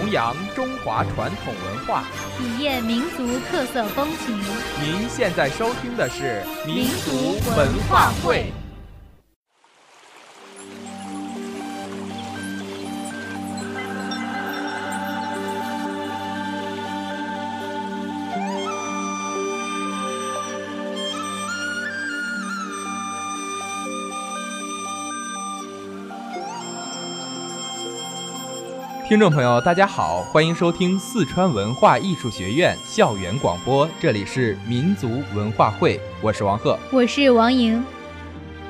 弘扬中华传统文化，体验民族特色风情。您现在收听的是民族文化会。听众朋友，大家好，欢迎收听四川文化艺术学院校园广播，这里是民族文化会，我是王鹤，我是王莹。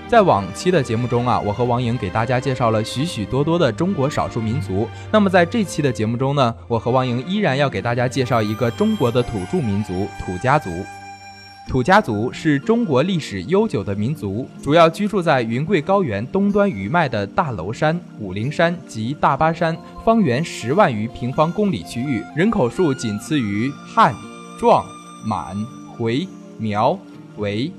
在往期的节目中啊，我和王莹给大家介绍了许许多多的中国少数民族。那么在这期的节目中呢，我和王莹依然要给大家介绍一个中国的土著民族——土家族。土家族是中国历史悠久的民族，主要居住在云贵高原东端余脉的大娄山、武陵山及大巴山，方圆十万余平方公里区域，人口数仅次于汉、壮、满、回、苗、维，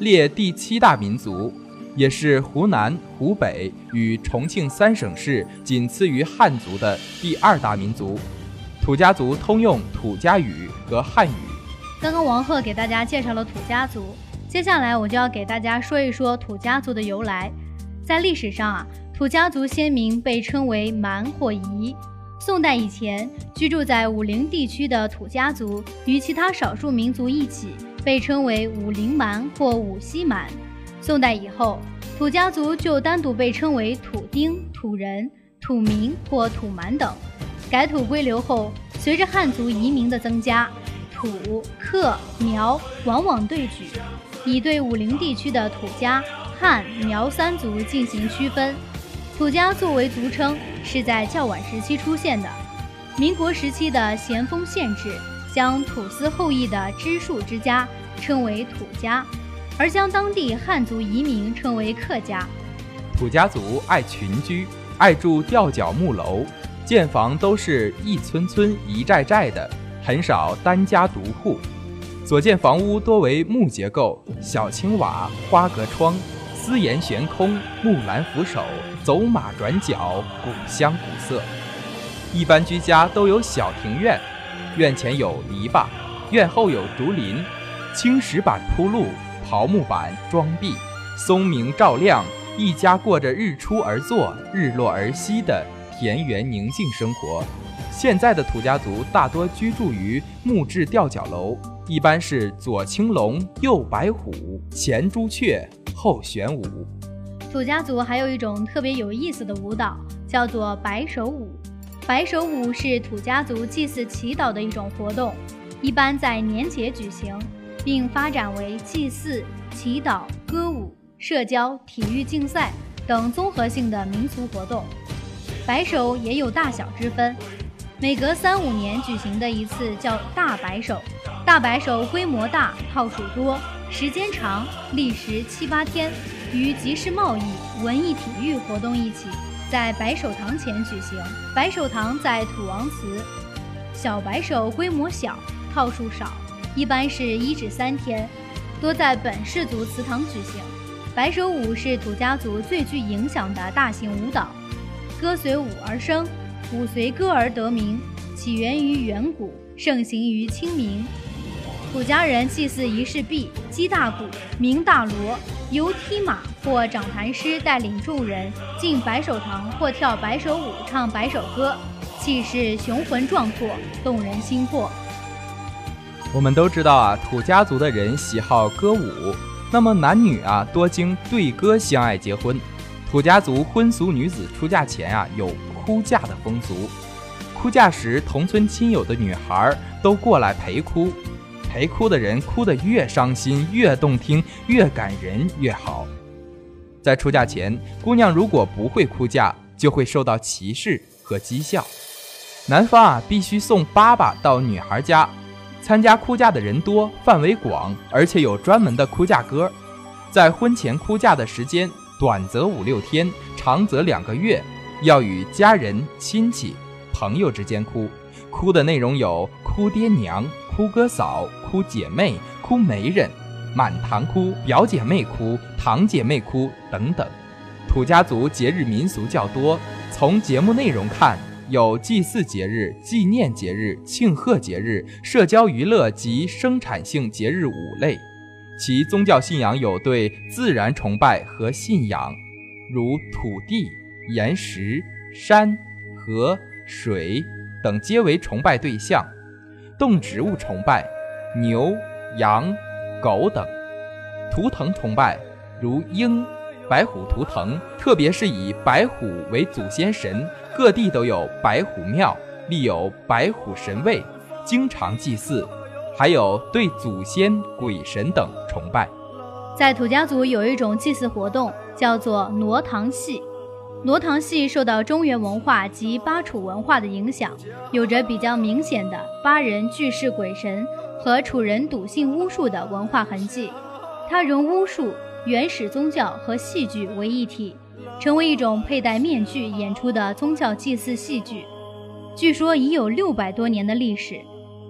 列第七大民族，也是湖南、湖北与重庆三省市仅次于汉族的第二大民族。土家族通用土家语和汉语。刚刚王鹤给大家介绍了土家族，接下来我就要给大家说一说土家族的由来。在历史上啊，土家族先民被称为蛮或夷。宋代以前，居住在武陵地区的土家族与其他少数民族一起被称为武陵蛮或武西蛮。宋代以后，土家族就单独被称为土丁、土人、土民或土蛮等。改土归流后，随着汉族移民的增加。土、客、苗往往对举，以对武陵地区的土家、汉、苗三族进行区分。土家作为族称，是在较晚时期出现的。民国时期的咸丰县志将土司后裔的支庶之家称为土家，而将当地汉族移民称为客家。土家族爱群居，爱住吊脚木楼，建房都是一村村、一寨寨的。很少单家独户，所建房屋多为木结构，小青瓦、花格窗，丝檐悬空，木栏扶手，走马转角，古香古色。一般居家都有小庭院，院前有篱笆，院后有竹林，青石板铺路，桃木板装壁，松明照亮，一家过着日出而作、日落而息的田园宁静生活。现在的土家族大多居住于木质吊脚楼，一般是左青龙，右白虎，前朱雀，后玄武。土家族还有一种特别有意思的舞蹈，叫做白手舞。白手舞是土家族祭祀祈祷的一种活动，一般在年节举行，并发展为祭祀、祈祷、歌舞、社交、体育竞赛等综合性的民俗活动。白手也有大小之分。每隔三五年举行的一次叫大白手，大白手规模大，套数多，时间长，历时七八天，与集市贸易、文艺体育活动一起在白手堂前举行。白手堂在土王祠。小白手规模小，套数少，一般是一至三天，多在本氏族祠堂举行。白手舞是土家族最具影响的大型舞蹈，歌随舞而生。舞随歌而得名，起源于远古，盛行于清明。土家人祭祀仪式毕，击大鼓，鸣大锣，由踢马或掌坛师带领众人进白手堂或跳白手舞、唱白手歌，气势雄浑壮阔，动人心魄。我们都知道啊，土家族的人喜好歌舞，那么男女啊多经对歌相爱结婚。土家族婚俗女子出嫁前啊有。哭嫁的风俗，哭嫁时，同村亲友的女孩都过来陪哭，陪哭的人哭得越伤心、越动听、越感人越好。在出嫁前，姑娘如果不会哭嫁，就会受到歧视和讥笑。男方啊，必须送爸爸到女孩家。参加哭嫁的人多，范围广，而且有专门的哭嫁歌。在婚前哭嫁的时间，短则五六天，长则两个月。要与家人、亲戚、朋友之间哭，哭的内容有哭爹娘、哭哥嫂、哭姐妹、哭媒人、满堂哭、表姐妹哭、堂姐妹哭等等。土家族节日民俗较多，从节目内容看，有祭祀节日、纪念节日、庆贺节日、社交娱乐及生产性节日五类。其宗教信仰有对自然崇拜和信仰，如土地、岩石、山、河、水等皆为崇拜对象；动植物崇拜，牛、羊、狗等；图腾崇拜，如鹰。白虎图腾，特别是以白虎为祖先神，各地都有白虎庙，立有白虎神位，经常祭祀，还有对祖先、鬼神等崇拜。在土家族有一种祭祀活动，叫做挪堂戏。挪堂戏受到中原文化及巴楚文化的影响，有着比较明显的巴人巨噬鬼神和楚人笃信巫术的文化痕迹。它融巫术。原始宗教和戏剧为一体，成为一种佩戴面具演出的宗教祭祀戏剧。据说已有六百多年的历史，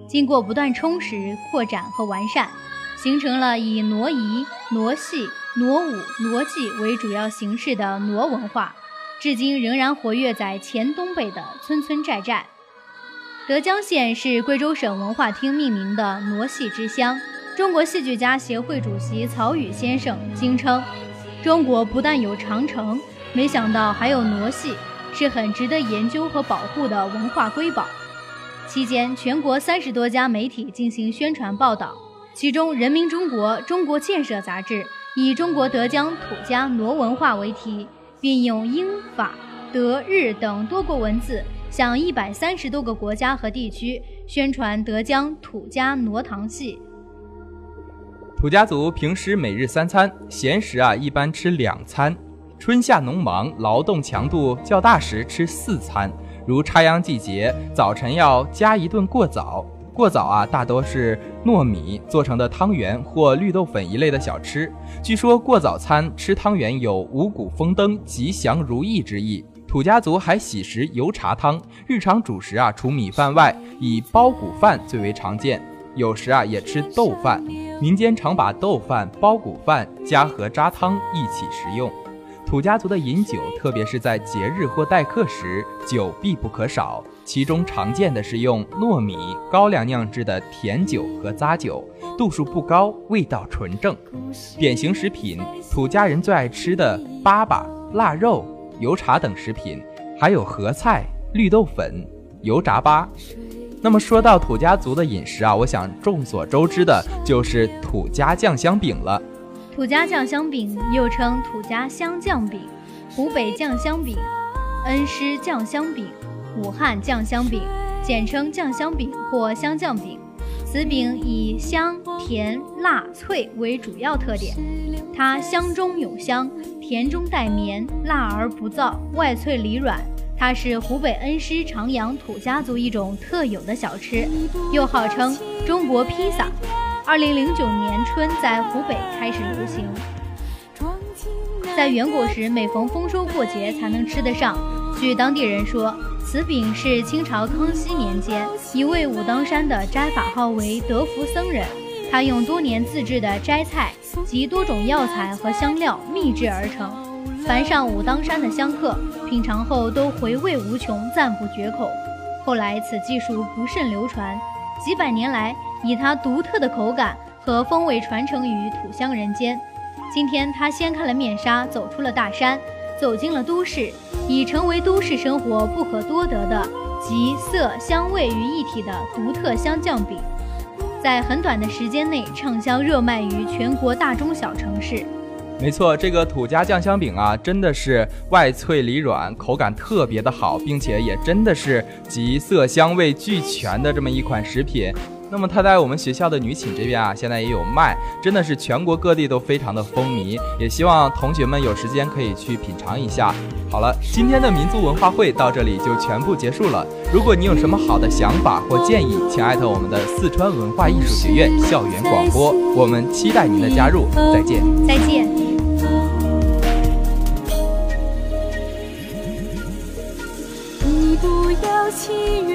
经过不断充实、扩展和完善，形成了以傩仪、傩戏、傩舞、傩祭为主要形式的傩文化，至今仍然活跃在黔东北的村村寨寨。德江县是贵州省文化厅命名的傩戏之乡。中国戏剧家协会主席曹禺先生惊称：“中国不但有长城，没想到还有傩戏，是很值得研究和保护的文化瑰宝。”期间，全国三十多家媒体进行宣传报道，其中《人民中国》《中国建设》杂志以“中国德江土家傩文化”为题，并用英法德日等多国文字，向一百三十多个国家和地区宣传德江土家傩堂戏。土家族平时每日三餐，闲时啊一般吃两餐，春夏农忙、劳动强度较大时吃四餐。如插秧季节，早晨要加一顿过早。过早啊，大多是糯米做成的汤圆或绿豆粉一类的小吃。据说过早餐吃汤圆有五谷丰登、吉祥如意之意。土家族还喜食油茶汤，日常主食啊除米饭外，以包谷饭最为常见。有时啊也吃豆饭。民间常把豆饭、包谷饭加和渣汤一起食用。土家族的饮酒，特别是在节日或待客时，酒必不可少。其中常见的是用糯米、高粱酿制的甜酒和咂酒，度数不高，味道纯正。典型食品，土家人最爱吃的粑粑、腊肉、油茶等食品，还有合菜、绿豆粉、油炸粑。那么说到土家族的饮食啊，我想众所周知的就是土家酱香饼了。土家酱香饼又称土家香酱饼、湖北酱香饼、恩施酱香饼、武汉酱香饼，简称酱香饼或香酱饼。此饼以香、甜、辣、脆为主要特点，它香中有香，甜中带绵，辣而不燥，外脆里软。它是湖北恩施长阳土家族一种特有的小吃，又号称中国披萨。二零零九年春在湖北开始流行，在远古时每逢丰收过节才能吃得上。据当地人说，此饼是清朝康熙年间一位武当山的斋法号为德福僧人，他用多年自制的斋菜及多种药材和香料秘制而成。凡上武当山的香客品尝后都回味无穷，赞不绝口。后来此技术不甚流传，几百年来以它独特的口感和风味传承于土乡人间。今天它掀开了面纱，走出了大山，走进了都市，已成为都市生活不可多得的集色香味于一体的独特香酱饼，在很短的时间内畅销热卖于全国大中小城市。没错，这个土家酱香饼啊，真的是外脆里软，口感特别的好，并且也真的是集色香味俱全的这么一款食品。那么它在我们学校的女寝这边啊，现在也有卖，真的是全国各地都非常的风靡。也希望同学们有时间可以去品尝一下。好了，今天的民族文化会到这里就全部结束了。如果你有什么好的想法或建议，请艾特我们的四川文化艺术学院校园广播，我们期待您的加入。再见，再见。情。